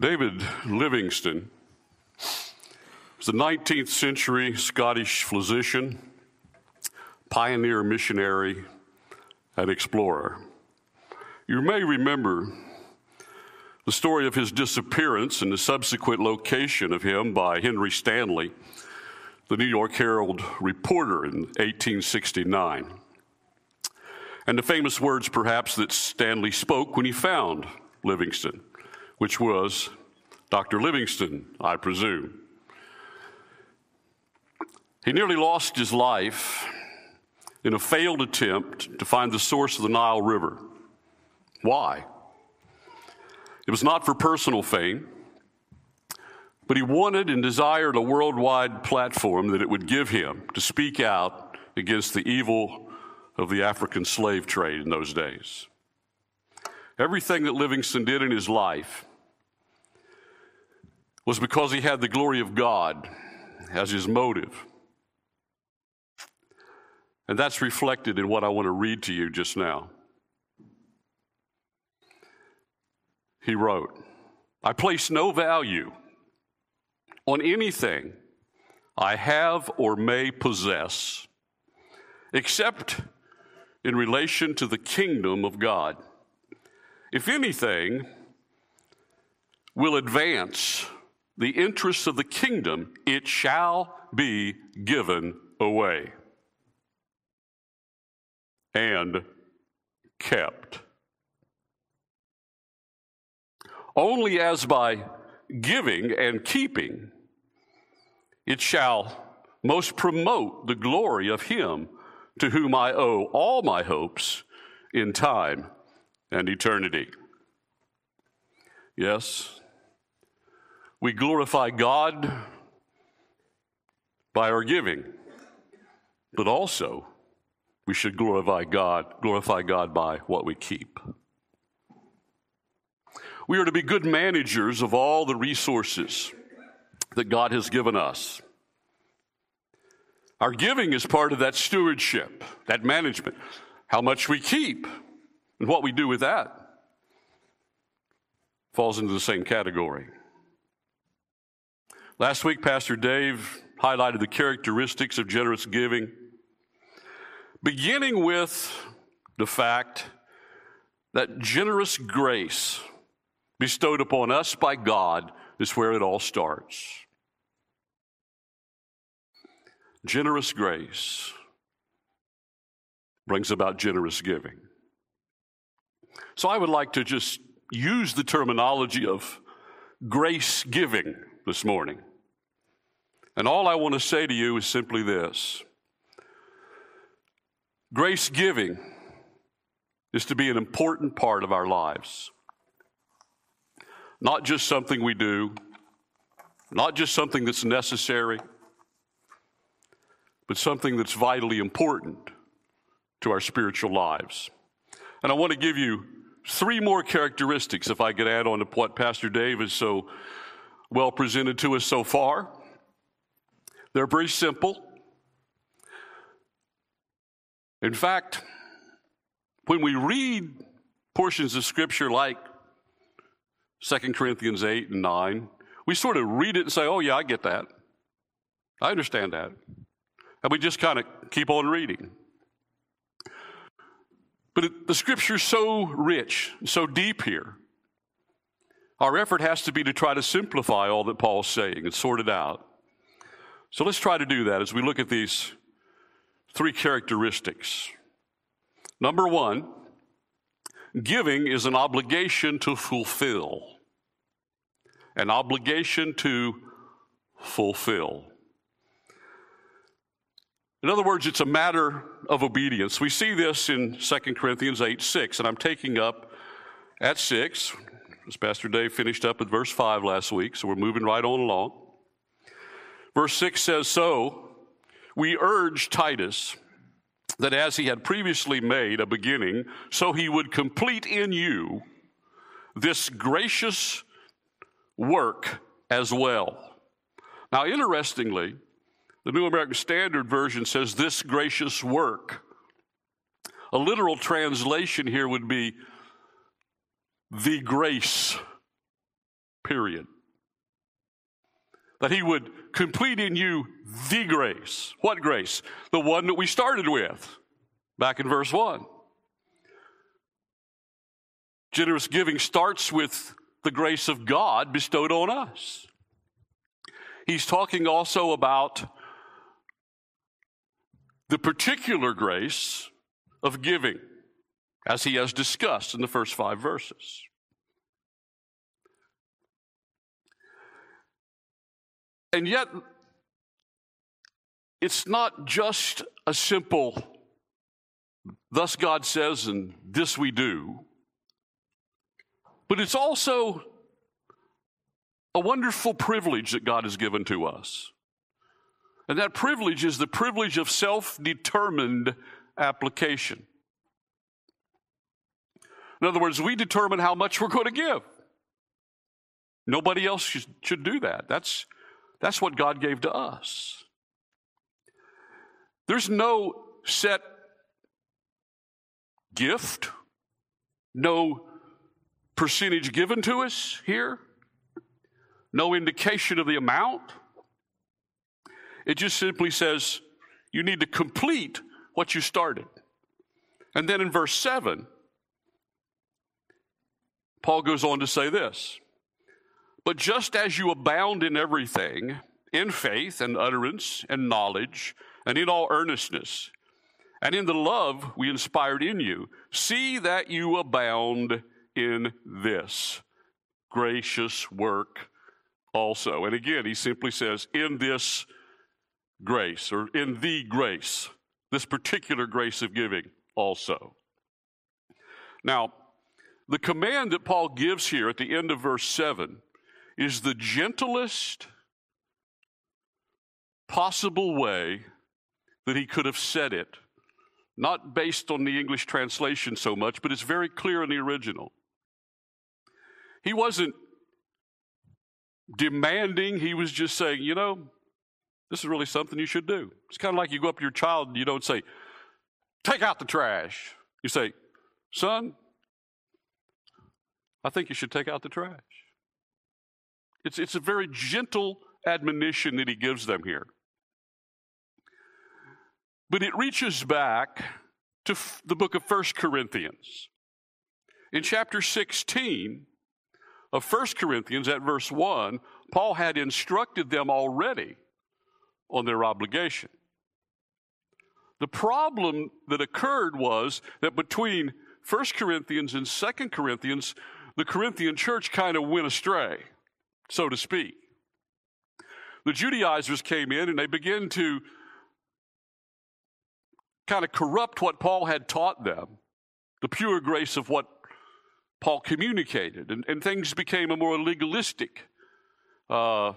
David Livingstone was a 19th century Scottish physician, pioneer missionary, and explorer. You may remember the story of his disappearance and the subsequent location of him by Henry Stanley, the New York Herald reporter in 1869. And the famous words, perhaps, that Stanley spoke when he found Livingstone which was Dr. Livingstone, I presume. He nearly lost his life in a failed attempt to find the source of the Nile River. Why? It was not for personal fame, but he wanted and desired a worldwide platform that it would give him to speak out against the evil of the African slave trade in those days. Everything that Livingstone did in his life was because he had the glory of God as his motive. And that's reflected in what I want to read to you just now. He wrote, I place no value on anything I have or may possess except in relation to the kingdom of God. If anything will advance the interests of the kingdom, it shall be given away and kept. Only as by giving and keeping it shall most promote the glory of Him to whom I owe all my hopes in time and eternity. Yes, we glorify God by our giving, but also we should glorify God, glorify God by what we keep. We are to be good managers of all the resources that God has given us. Our giving is part of that stewardship, that management. How much we keep and what we do with that falls into the same category. Last week, Pastor Dave highlighted the characteristics of generous giving, beginning with the fact that generous grace bestowed upon us by God is where it all starts. Generous grace brings about generous giving. So I would like to just use the terminology of grace giving this morning. And all I want to say to you is simply this grace giving is to be an important part of our lives. Not just something we do, not just something that's necessary, but something that's vitally important to our spiritual lives. And I want to give you three more characteristics, if I could add on to what Pastor Dave has so well presented to us so far. They're very simple. In fact, when we read portions of Scripture like 2 Corinthians 8 and 9, we sort of read it and say, oh, yeah, I get that. I understand that. And we just kind of keep on reading. But it, the Scripture's so rich, so deep here. Our effort has to be to try to simplify all that Paul's saying and sort it out. So let's try to do that as we look at these three characteristics. Number one, giving is an obligation to fulfill. An obligation to fulfill. In other words, it's a matter of obedience. We see this in 2 Corinthians 8 6, and I'm taking up at 6, as Pastor Dave finished up with verse 5 last week, so we're moving right on along. Verse 6 says, So we urge Titus that as he had previously made a beginning, so he would complete in you this gracious work as well. Now, interestingly, the New American Standard Version says this gracious work. A literal translation here would be the grace, period. That he would complete in you the grace. What grace? The one that we started with back in verse 1. Generous giving starts with the grace of God bestowed on us. He's talking also about the particular grace of giving, as he has discussed in the first five verses. And yet, it's not just a simple, thus God says, and this we do, but it's also a wonderful privilege that God has given to us. And that privilege is the privilege of self determined application. In other words, we determine how much we're going to give. Nobody else should do that. That's, that's what God gave to us. There's no set gift, no percentage given to us here, no indication of the amount. It just simply says you need to complete what you started. And then in verse 7, Paul goes on to say this But just as you abound in everything, in faith and utterance and knowledge, and in all earnestness, and in the love we inspired in you, see that you abound in this gracious work also. And again, he simply says, in this grace or in the grace, this particular grace of giving also. Now, the command that Paul gives here at the end of verse 7 is the gentlest possible way that he could have said it. Not based on the English translation so much, but it's very clear in the original. He wasn't demanding, he was just saying, you know, this is really something you should do. It's kind of like you go up to your child and you don't say, take out the trash. You say, son, I think you should take out the trash. It's, it's a very gentle admonition that he gives them here. But it reaches back to f- the book of First Corinthians. In chapter 16 of First Corinthians, at verse 1, Paul had instructed them already on their obligation. The problem that occurred was that between 1 Corinthians and 2 Corinthians, the Corinthian church kind of went astray, so to speak. The Judaizers came in and they began to kind of corrupt what Paul had taught them, the pure grace of what Paul communicated, and, and things became a more legalistic uh,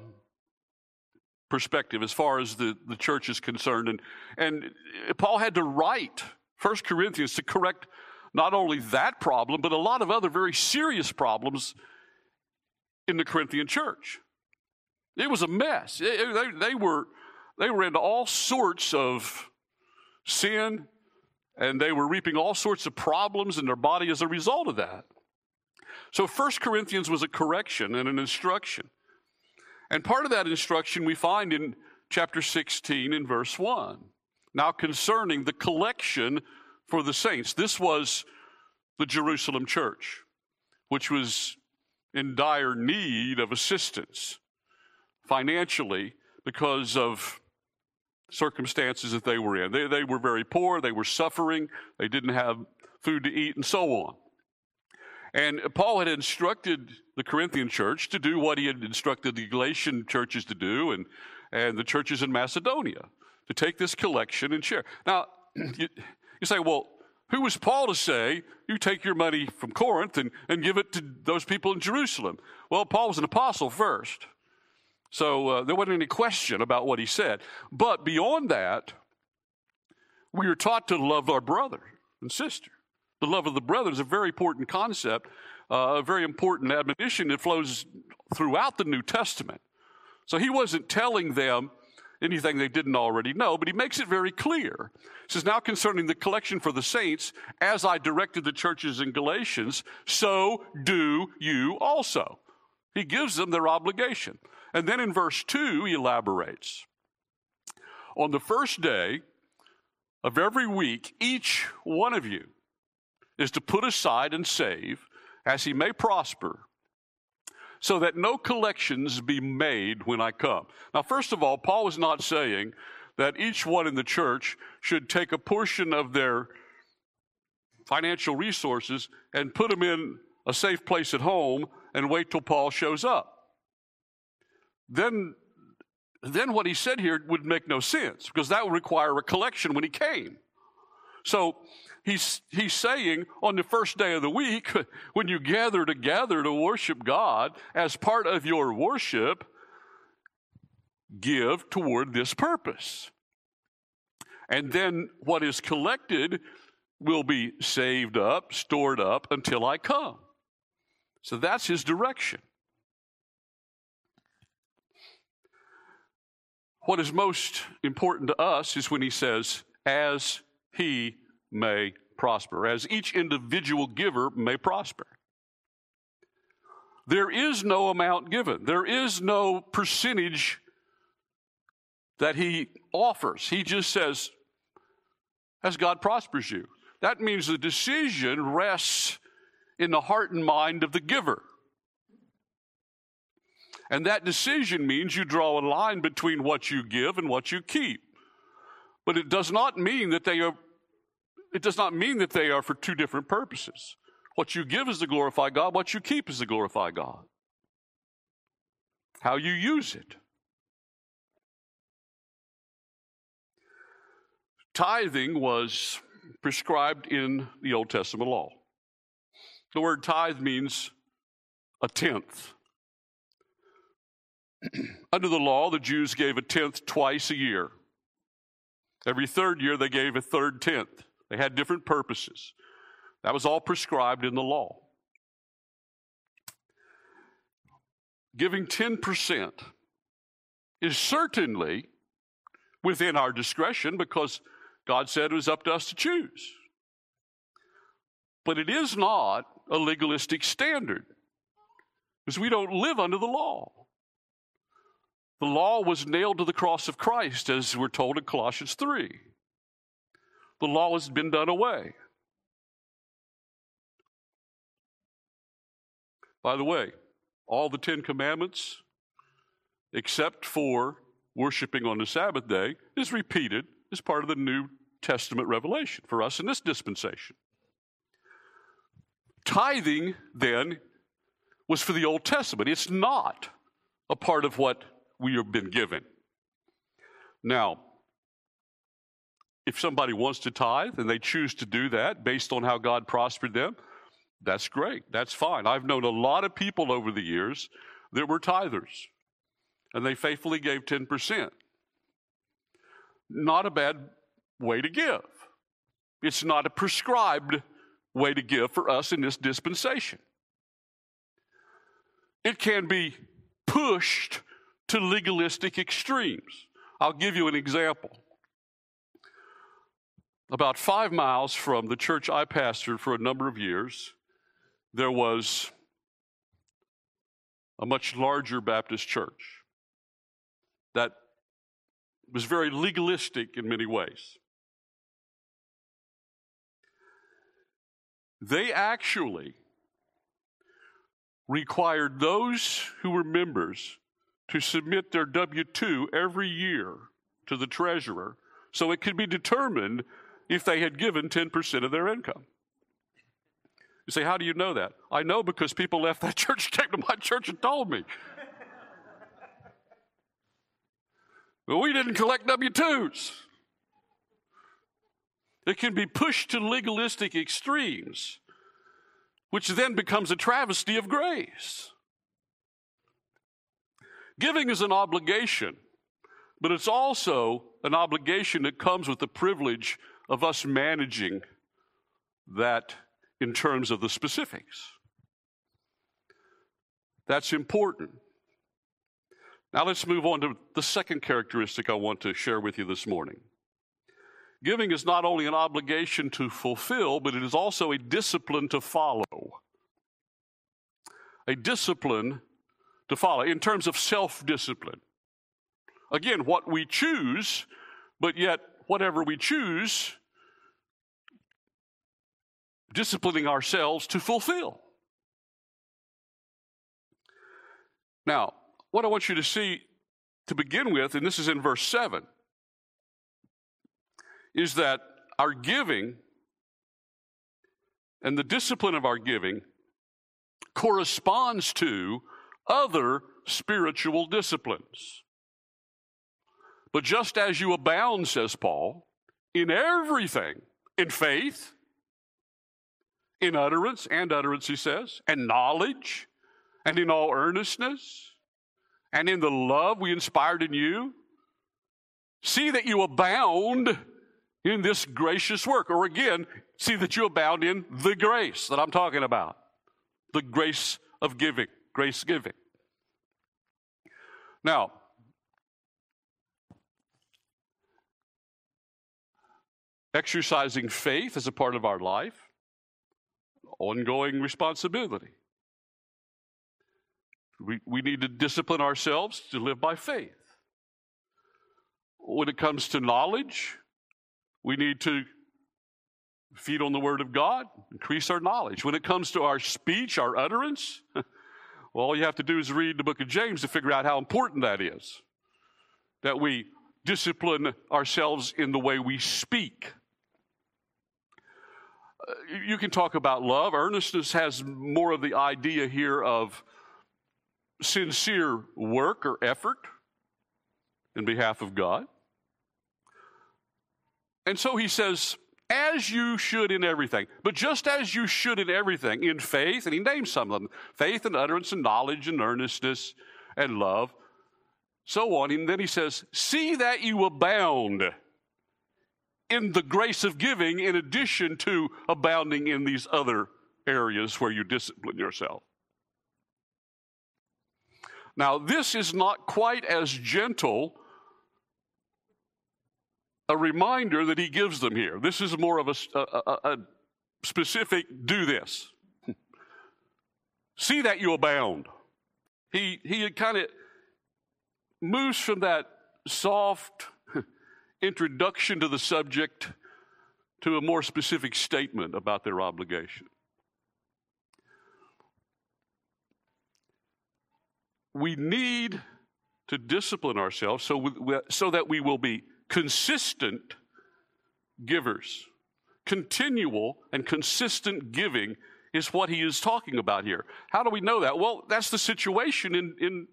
perspective as far as the, the church is concerned. And, and Paul had to write First Corinthians to correct not only that problem, but a lot of other very serious problems in the Corinthian church. It was a mess. It, they, they, were, they were into all sorts of sin, and they were reaping all sorts of problems in their body as a result of that. So First Corinthians was a correction and an instruction. And part of that instruction we find in chapter 16 in verse 1. Now, concerning the collection for the saints, this was the Jerusalem church, which was in dire need of assistance financially because of circumstances that they were in. They, they were very poor, they were suffering, they didn't have food to eat, and so on. And Paul had instructed the Corinthian church to do what he had instructed the Galatian churches to do and, and the churches in Macedonia to take this collection and share. Now, you, you say, well, who was Paul to say, you take your money from Corinth and, and give it to those people in Jerusalem? Well, Paul was an apostle first. So uh, there wasn't any question about what he said. But beyond that, we are taught to love our brother and sister. The love of the brother is a very important concept, uh, a very important admonition that flows throughout the New Testament. So he wasn't telling them anything they didn't already know, but he makes it very clear. Says, Now concerning the collection for the saints, as I directed the churches in Galatians, so do you also. He gives them their obligation. And then in verse 2, he elaborates. On the first day of every week, each one of you is to put aside and save as he may prosper, so that no collections be made when I come. Now, first of all, Paul is not saying that each one in the church should take a portion of their financial resources and put them in a safe place at home and wait till Paul shows up. Then, then what he said here would make no sense because that would require a collection when he came. So he's, he's saying on the first day of the week, when you gather together to worship God, as part of your worship, give toward this purpose. And then what is collected will be saved up, stored up until I come. So that's his direction. What is most important to us is when he says, as he may prosper, as each individual giver may prosper. There is no amount given, there is no percentage that he offers. He just says, as God prospers you. That means the decision rests in the heart and mind of the giver. And that decision means you draw a line between what you give and what you keep. But it does not mean that they are it does not mean that they are for two different purposes. What you give is to glorify God, what you keep is to glorify God. How you use it. Tithing was prescribed in the Old Testament law. The word tithe means a tenth. Under the law, the Jews gave a tenth twice a year. Every third year, they gave a third tenth. They had different purposes. That was all prescribed in the law. Giving 10% is certainly within our discretion because God said it was up to us to choose. But it is not a legalistic standard because we don't live under the law. The law was nailed to the cross of Christ, as we're told in Colossians 3. The law has been done away. By the way, all the Ten Commandments, except for worshiping on the Sabbath day, is repeated as part of the New Testament revelation for us in this dispensation. Tithing, then, was for the Old Testament. It's not a part of what we have been given. Now, if somebody wants to tithe and they choose to do that based on how God prospered them, that's great. That's fine. I've known a lot of people over the years that were tithers and they faithfully gave 10%. Not a bad way to give. It's not a prescribed way to give for us in this dispensation. It can be pushed to legalistic extremes. I'll give you an example. About five miles from the church I pastored for a number of years, there was a much larger Baptist church that was very legalistic in many ways. They actually required those who were members to submit their W 2 every year to the treasurer so it could be determined if they had given 10% of their income. You say, How do you know that? I know because people left that church, came to my church, and told me. but we didn't collect W 2s. It can be pushed to legalistic extremes, which then becomes a travesty of grace. Giving is an obligation, but it's also an obligation that comes with the privilege of us managing that in terms of the specifics. That's important. Now let's move on to the second characteristic I want to share with you this morning. Giving is not only an obligation to fulfill, but it is also a discipline to follow. A discipline to follow in terms of self discipline. Again, what we choose, but yet whatever we choose, disciplining ourselves to fulfill. Now, what I want you to see to begin with, and this is in verse 7, is that our giving and the discipline of our giving corresponds to other spiritual disciplines. But just as you abound, says Paul, in everything, in faith, in utterance, and utterance, he says, and knowledge, and in all earnestness, and in the love we inspired in you, see that you abound in this gracious work. Or again, see that you abound in the grace that I'm talking about the grace of giving, grace giving. Now, exercising faith as a part of our life, ongoing responsibility. We, we need to discipline ourselves to live by faith. When it comes to knowledge, we need to feed on the Word of God, increase our knowledge. When it comes to our speech, our utterance, well, all you have to do is read the book of James to figure out how important that is. That we discipline ourselves in the way we speak. Uh, you can talk about love. Earnestness has more of the idea here of sincere work or effort in behalf of God. And so he says, as you should in everything, but just as you should in everything, in faith, and he names some of them faith and utterance and knowledge and earnestness and love, so on. And then he says, see that you abound in the grace of giving in addition to abounding in these other areas where you discipline yourself. Now, this is not quite as gentle a reminder that he gives them here. This is more of a, a, a specific do this. See that you abound. He, he kind of moves from that soft introduction to the subject to a more specific statement about their obligation. We need to discipline ourselves so, we, so that we will be consistent givers. Continual and consistent giving is what he is talking about here. How do we know that? Well, that's the situation in, in,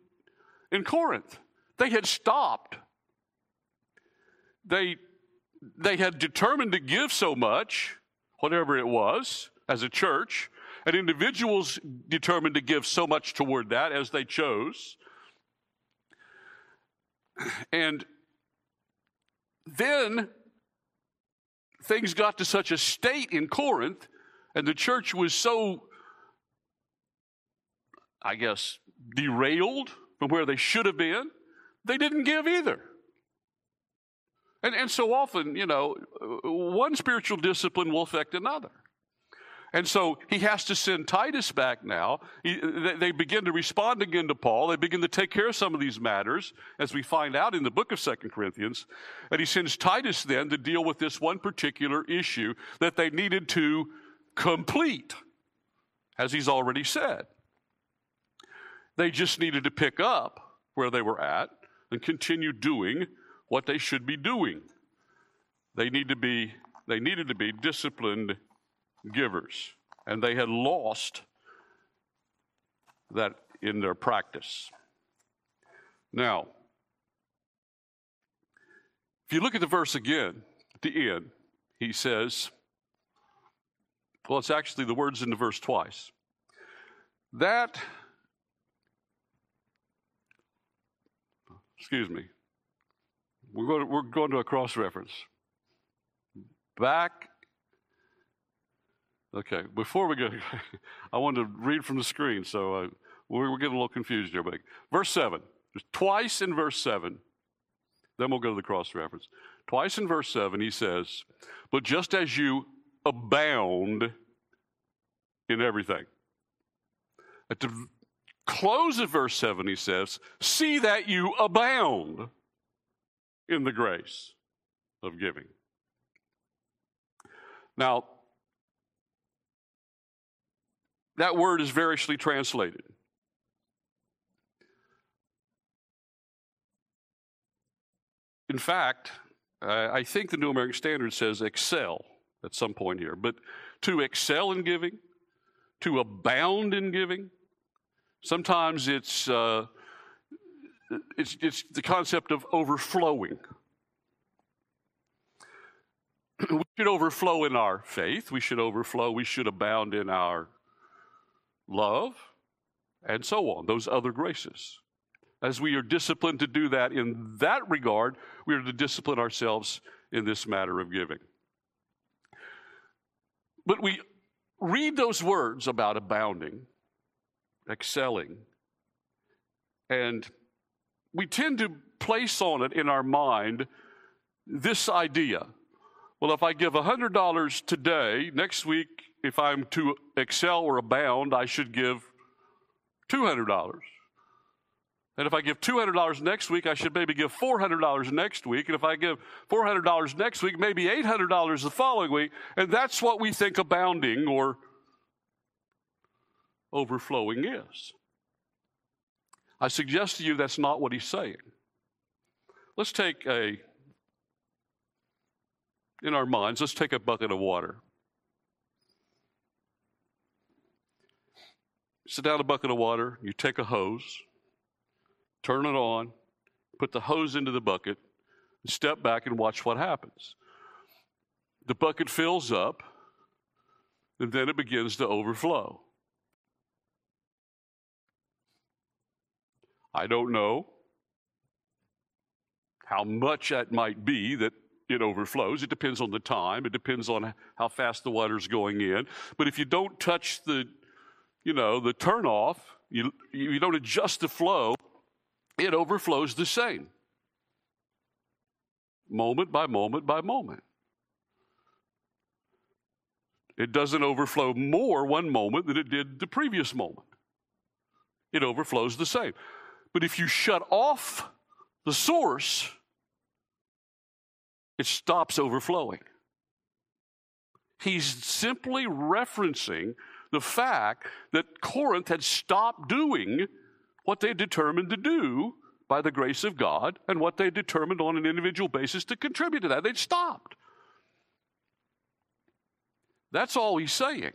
in Corinth. They had stopped. They, they had determined to give so much, whatever it was, as a church, and individuals determined to give so much toward that as they chose. And then things got to such a state in Corinth, and the church was so, I guess, derailed from where they should have been, they didn't give either. And, and so often, you know, uh, one spiritual discipline will affect another. And so he has to send Titus back now. He, they begin to respond again to Paul. They begin to take care of some of these matters, as we find out in the book of Second Corinthians. And he sends Titus then to deal with this one particular issue that they needed to complete, as he's already said. They just needed to pick up where they were at and continue doing what they should be doing. They need to be they needed to be disciplined givers, and they had lost that in their practice. Now, if you look at the verse again, at the end, he says, well, it's actually the words in the verse twice. That, excuse me, we're going to, we're going to a cross reference. Back Okay, before we go, I wanted to read from the screen, so uh, we're, we're, getting a little confused here. But verse 7, twice in verse 7, then we'll go to the cross reference. Twice in verse 7, he says, But just as you abound in everything. At the close of verse 7, he says, See that you abound in the grace of giving. Now, that word is variously translated. In fact, I think the New American Standard says excel at some point here, but to excel in giving, to abound in giving, sometimes it's, uh, it's, it's the concept of overflowing. we should overflow in our faith, we should overflow, we should abound in our love, and so on, those other graces. As we are disciplined to do that in that regard, we are to discipline ourselves in this matter of giving. But we read those words about abounding, excelling, and we tend to place on it in our mind this idea. Well, if I give $100 today, next week, if I'm to excel or abound, I should give $200. And if I give $200 next week, I should maybe give $400 next week. And if I give $400 next week, maybe $800 the following week. And that's what we think abounding or overflowing is. I suggest to you that's not what he's saying. Let's take a, in our minds, let's take a bucket of water. Sit down a bucket of water, you take a hose turn it on, put the hose into the bucket, step back and watch what happens. The bucket fills up, and then it begins to overflow. I don't know how much that might be that it overflows. It depends on the time. It depends on how fast the water's going in. But if you don't touch the, you know, the turn off, you, you don't adjust the flow, it overflows the same. Moment by moment by moment. It doesn't overflow more one moment than it did the previous moment. It overflows the same. But if you shut off the source, it stops overflowing. He's simply referencing the fact that Corinth had stopped doing what they determined to do by the grace of God and what they determined on an individual basis to contribute to that. They'd stopped. That's all he's saying.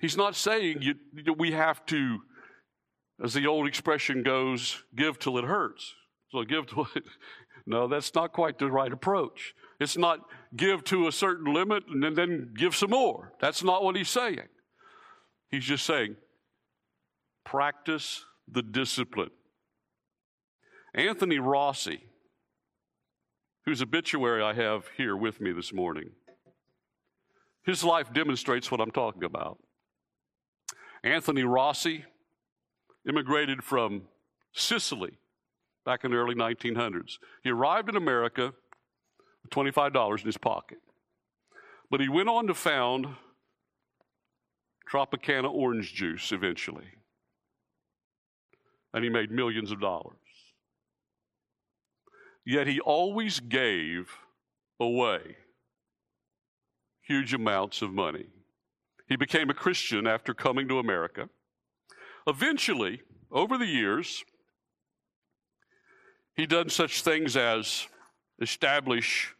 He's not saying you, we have to, as the old expression goes, give till it hurts. So give to it. No, that's not quite the right approach. It's not give to a certain limit and then give some more. That's not what he's saying. He's just saying practice the discipline. Anthony Rossi, whose obituary I have here with me this morning, his life demonstrates what I'm talking about. Anthony Rossi immigrated from Sicily back in the early 1900s. He arrived in America with $25 in his pocket. But he went on to found Tropicana orange juice eventually and he made millions of dollars. Yet he always gave away huge amounts of money. He became a Christian after coming to America. Eventually, over the years, he done such things as establish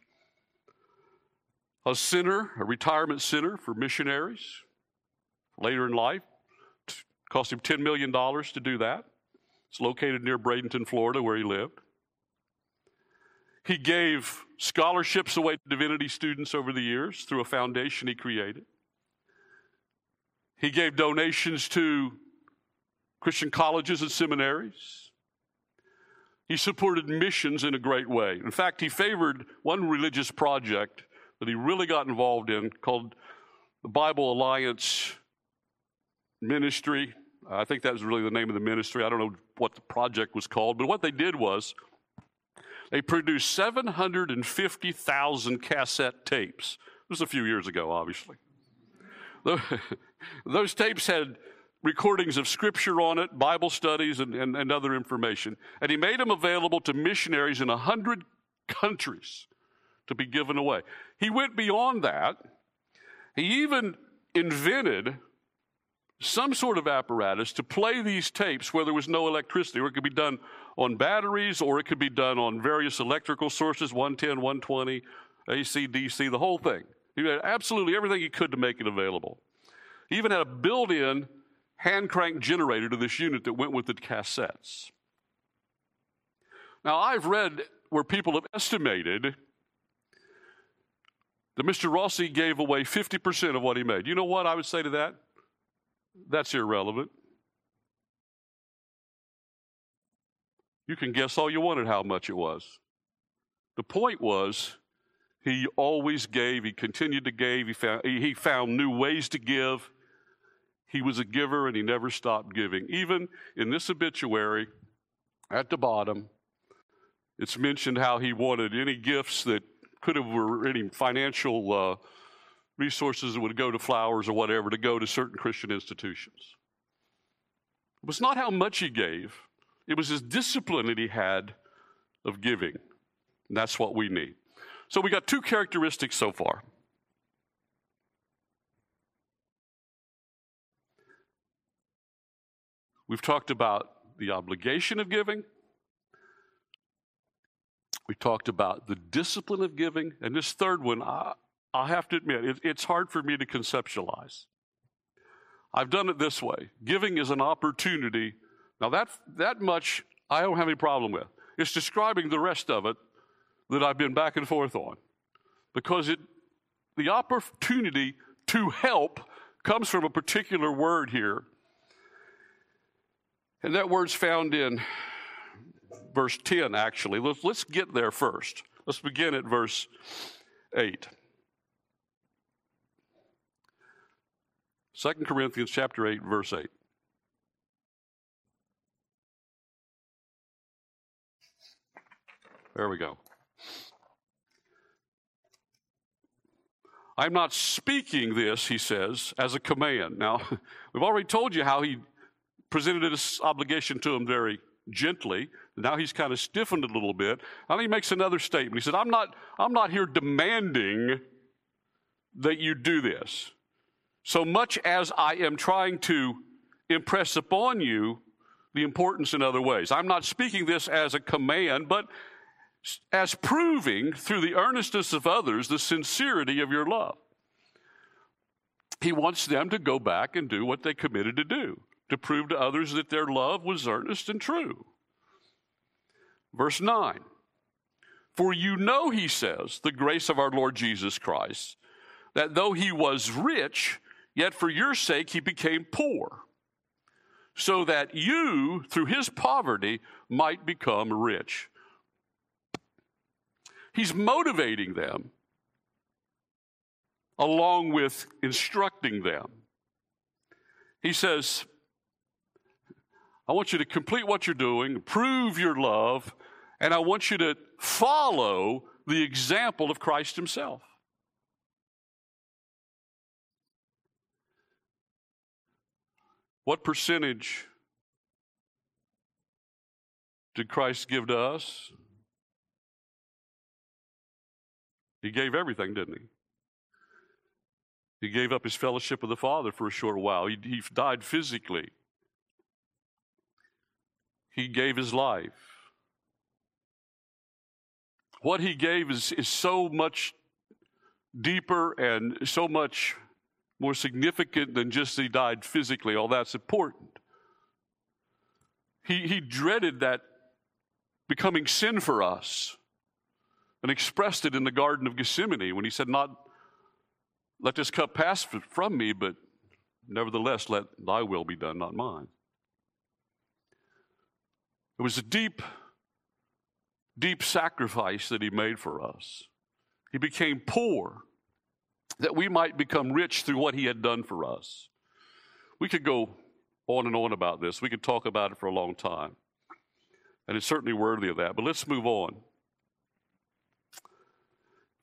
a center, a retirement center for missionaries. Later in life, cost him $10 million to do that. It's located near Bradenton, Florida, where he lived. He gave scholarships away to divinity students over the years through a foundation he created. He gave donations to Christian colleges and seminaries. He supported missions in a great way. In fact, he favored one religious project that he really got involved in called the Bible Alliance Ministry. I think that was really the name of the ministry. I don't know what the project was called, but what they did was they produced 750,000 cassette tapes. This was a few years ago, obviously. Those tapes had recordings of scripture on it, Bible studies, and, and, and other information. And he made them available to missionaries in a hundred countries to be given away. He went beyond that. He even invented some sort of apparatus to play these tapes where there was no electricity, or it could be done on batteries, or it could be done on various electrical sources 110, 120, AC, DC, the whole thing. He had absolutely everything he could to make it available. He even had a built in hand crank generator to this unit that went with the cassettes. Now, I've read where people have estimated that Mr. Rossi gave away 50% of what he made. You know what I would say to that? That's irrelevant. You can guess all you wanted how much it was. The point was, he always gave, he continued to give, he found, he found new ways to give. He was a giver and he never stopped giving. Even in this obituary, at the bottom, it's mentioned how he wanted any gifts that could have were any financial uh, resources that would go to flowers or whatever to go to certain Christian institutions. It was not how much he gave, it was his discipline that he had of giving. And that's what we need. So we got two characteristics so far. We've talked about the obligation of giving. We talked about the discipline of giving. And this third one, I, I have to admit, it, it's hard for me to conceptualize. I've done it this way giving is an opportunity. Now, that, that much I don't have any problem with. It's describing the rest of it that I've been back and forth on. Because it, the opportunity to help comes from a particular word here and that word's found in verse 10, actually. Let's, let's get there first. Let's begin at verse 8. 2 Corinthians chapter 8, verse 8. There we go. I'm not speaking this, he says, as a command. Now, we've already told you how he presented this obligation to him very gently. Now he's kind of stiffened a little bit. And he makes another statement. He said, I'm not, I'm not here demanding that you do this. So much as I am trying to impress upon you the importance in other ways. I'm not speaking this as a command, but as proving through the earnestness of others the sincerity of your love. He wants them to go back and do what they committed to do to prove to others that their love was earnest and true. Verse 9 For you know, he says, the grace of our Lord Jesus Christ, that though he was rich, yet for your sake he became poor, so that you, through his poverty, might become rich. He's motivating them along with instructing them. He says, I want you to complete what you're doing, prove your love, and I want you to follow the example of Christ Himself. What percentage did Christ give to us? He gave everything, didn't he? He gave up his fellowship with the Father for a short while. He, he died physically. He gave his life. What he gave is, is so much deeper and so much more significant than just he died physically. All that's important. He, he dreaded that becoming sin for us and expressed it in the Garden of Gethsemane when he said, Not let this cup pass from me, but nevertheless let thy will be done, not mine. It was a deep, deep sacrifice that he made for us. He became poor that we might become rich through what he had done for us. We could go on and on about this. We could talk about it for a long time. And it's certainly worthy of that. But let's move on.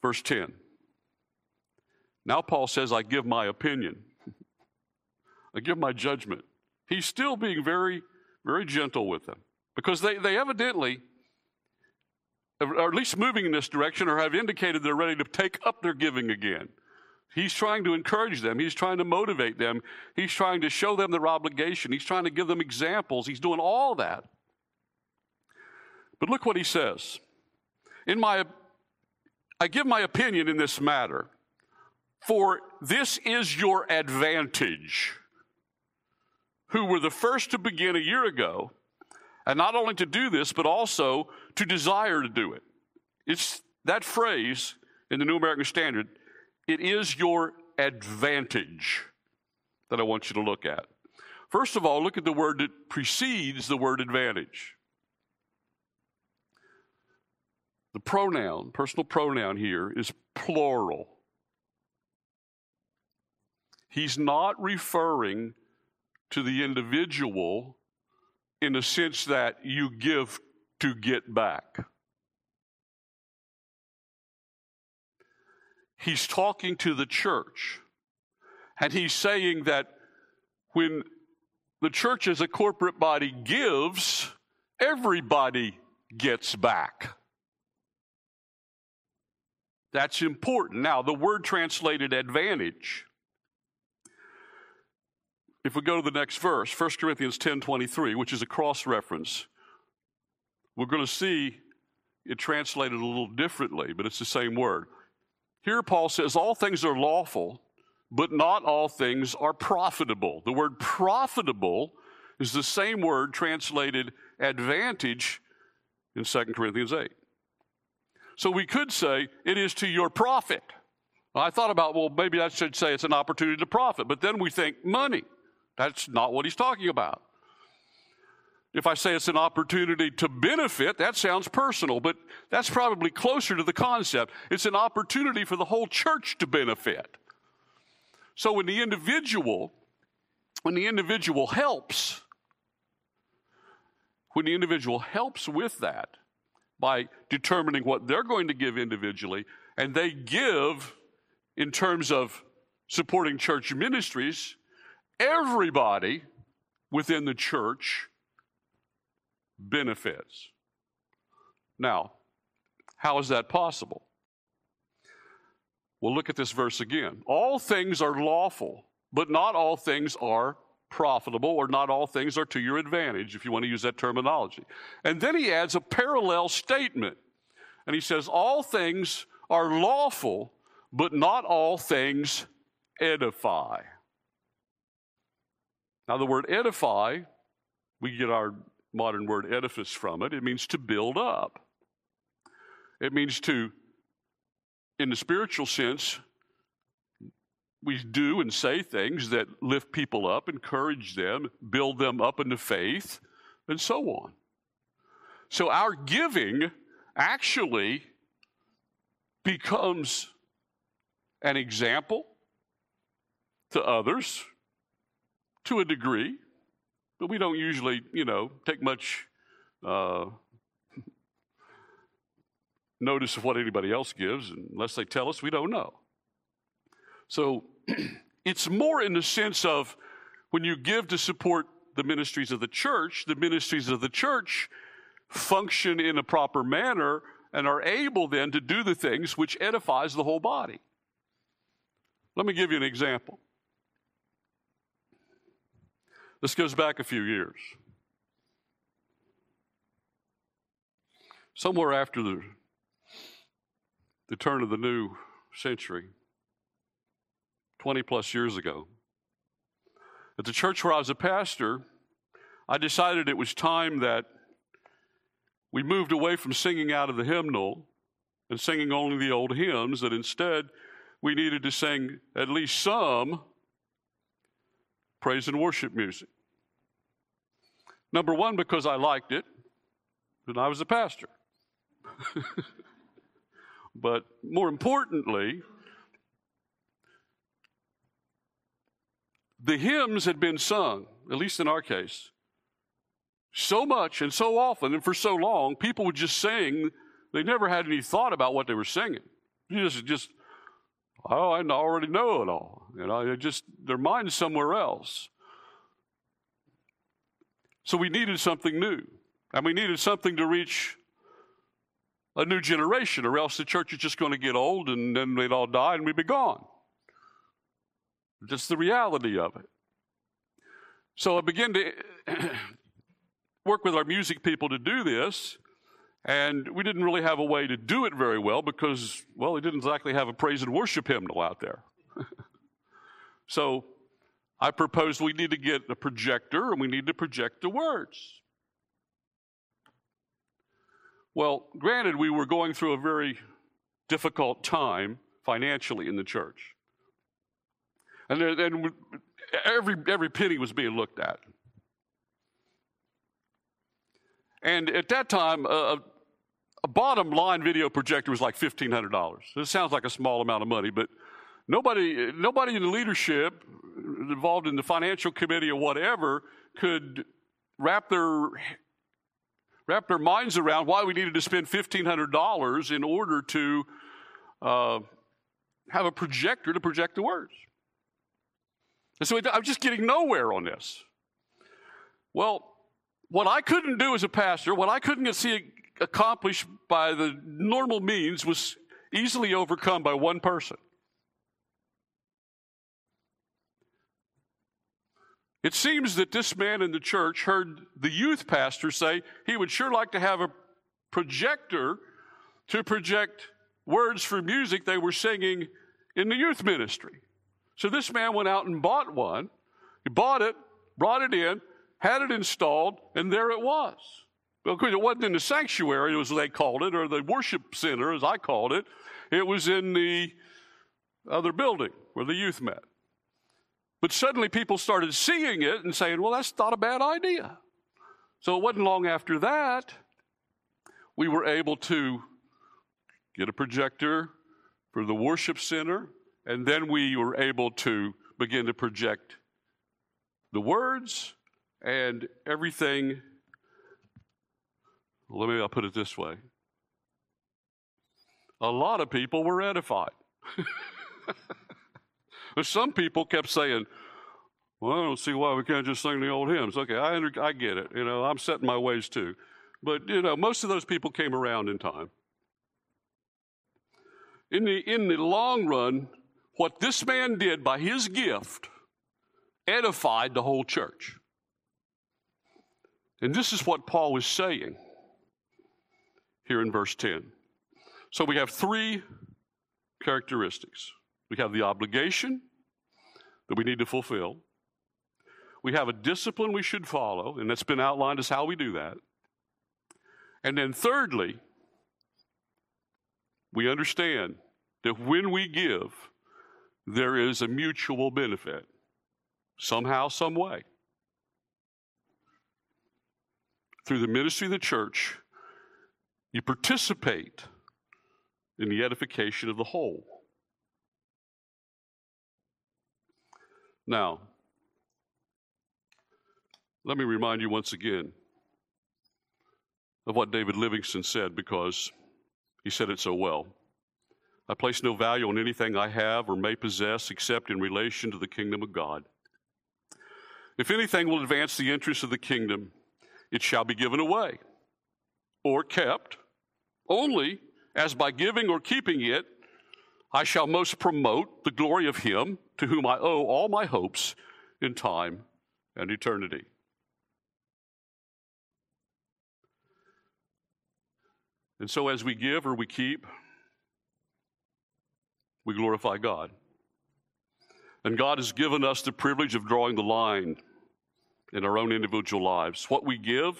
Verse 10. Now Paul says, I give my opinion, I give my judgment. He's still being very, very gentle with them because they, they evidently, are at least moving in this direction, or have indicated they're ready to take up their giving again. He's trying to encourage them. He's trying to motivate them. He's trying to show them their obligation. He's trying to give them examples. He's doing all that. But look what he says. In my I give my opinion in this matter, for this is your advantage. Who were the first to begin a year ago, and not only to do this, but also to desire to do it. It's that phrase in the New American Standard it is your advantage that I want you to look at. First of all, look at the word that precedes the word advantage. The pronoun, personal pronoun here, is plural. He's not referring to the individual in the sense that you give to get back. he's talking to the church. And he's saying that when the church as a corporate body gives, everybody gets back. That's important. Now, the word translated advantage. If we go to the next verse, 1 Corinthians 10 23, which is a cross reference, we're going to see it translated a little differently, but it's the same word. Here, Paul says, All things are lawful, but not all things are profitable. The word profitable is the same word translated advantage in 2 Corinthians 8. So we could say it is to your profit. I thought about, well, maybe I should say it's an opportunity to profit, but then we think money. That's not what he's talking about. If I say it's an opportunity to benefit, that sounds personal, but that's probably closer to the concept. It's an opportunity for the whole church to benefit. So when the individual, when the individual helps, when the individual helps with that by determining what they're going to give individually, and they give in terms of supporting church ministries, everybody within the church benefits. Now, how is that possible? Well, look at this verse again. All things are lawful, but not all things are profitable, or not all things are to your advantage, if you want to use that terminology. And then he adds a parallel statement. And he says, All things are lawful, but not all things edify. Now, the word edify, we get our modern word edifice from it. It means to build up. It means to, in the spiritual sense, we do and say things that lift people up, encourage them, build them up into faith, and so on. So our giving actually becomes an example to others to a degree. But we don't usually, you know, take much uh, notice of what anybody else gives unless they tell us we don't know. So it's more in the sense of when you give to support the ministries of the church, the ministries of the church function in a proper manner and are able then to do the things which edifies the whole body. Let me give you an example. This goes back a few years. Somewhere after the, the turn of the new century, 20 plus years ago, at the church where I was a pastor, I decided it was time that we moved away from singing out of the hymnal and singing only the old hymns, that instead we needed to sing at least some praise and worship music. Number one, because I liked it, and I was a pastor. but more importantly, the hymns had been sung, at least in our case, so much and so often and for so long, people would just sing. They never had any thought about what they were singing. Just, just, oh, I already know it all. You know, they just their mind's somewhere else. So we needed something new. And we needed something to reach a new generation, or else the church is just going to get old and then they'd all die and we'd be gone. Just the reality of it. So I began to work with our music people to do this, and we didn't really have a way to do it very well because, well, we didn't exactly have a praise and worship hymnal out there. so I proposed we need to get a projector and we need to project the words. Well, granted, we were going through a very difficult time financially in the church. And, every, every penny was being looked at. And at that time, a, a bottom line video projector was like $1,500. This sounds like a small amount of money, but nobody, nobody in the leadership involved in the financial committee or whatever could wrap their wrap their minds around why we needed to spend $1,500 in order to uh, have a projector to project the words. And so I'm just getting nowhere on this. Well, what I couldn't do as a pastor, what I couldn't see accomplished by the normal means, was easily overcome by one person. It seems that this man in the church heard the youth pastor say he would sure like to have a projector to project words for music they were singing in the youth ministry. So this man went out and bought one. He bought it, brought it in, had it installed, and there it was. Well, because it wasn't in the sanctuary, as they called it, or the worship center, as I called it. It was in the other building where the youth met. But suddenly people started seeing it and saying, well, that's not a bad idea. So it wasn't long after that we were able to get a projector for the worship center, and then we were able to begin to project the words and everything. Let me I'll put it this way. A lot of people were edified. Some people kept saying, well, I don't see why we can't just sing the old hymns. Okay, I, under, I get it. You know, I'm setting my ways too. But, you know, most of those people came around in time. In the, in the long run, what this man did by his gift edified the whole church. And this is what Paul was saying here in verse 10. So we have three characteristics we have the obligation that we need to fulfill. We have a discipline we should follow, and that's been outlined as how we do that. And then, thirdly, we understand that when we give, there is a mutual benefit, somehow, some way. Through the ministry of the church, you participate in the edification of the whole. Now, let me remind you once again of what David Livingstone said because he said it so well. I place no value on anything I have or may possess except in relation to the kingdom of God. If anything will advance the interests of the kingdom, it shall be given away or kept only as by giving or keeping it I shall most promote the glory of him to whom I owe all my hopes in time and eternity. And so, as we give or we keep, we glorify God. And God has given us the privilege of drawing the line in our own individual lives. What we give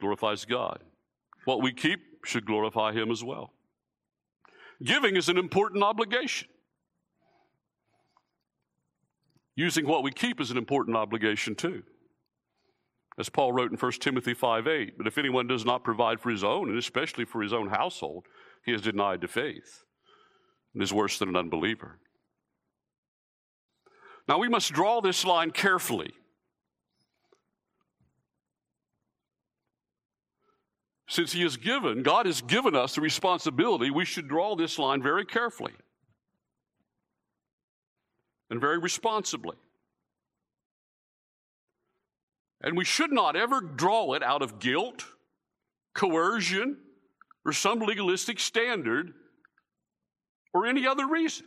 glorifies God, what we keep should glorify Him as well. Giving is an important obligation. Using what we keep is an important obligation too. As Paul wrote in 1 Timothy 5 8, but if anyone does not provide for his own, and especially for his own household, he is denied the faith and is worse than an unbeliever. Now we must draw this line carefully Since He has given, God has given us the responsibility, we should draw this line very carefully and very responsibly. And we should not ever draw it out of guilt, coercion, or some legalistic standard or any other reason.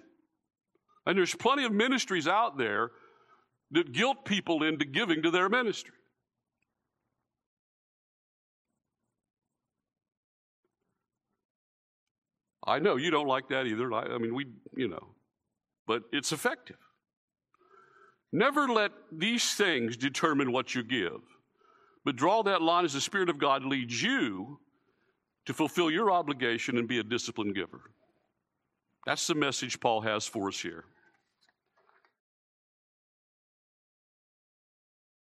And there's plenty of ministries out there that guilt people into giving to their ministry. I know you don't like that either. I, I mean, we, you know, but it's effective. Never let these things determine what you give, but draw that line as the Spirit of God leads you to fulfill your obligation and be a disciplined giver. That's the message Paul has for us here.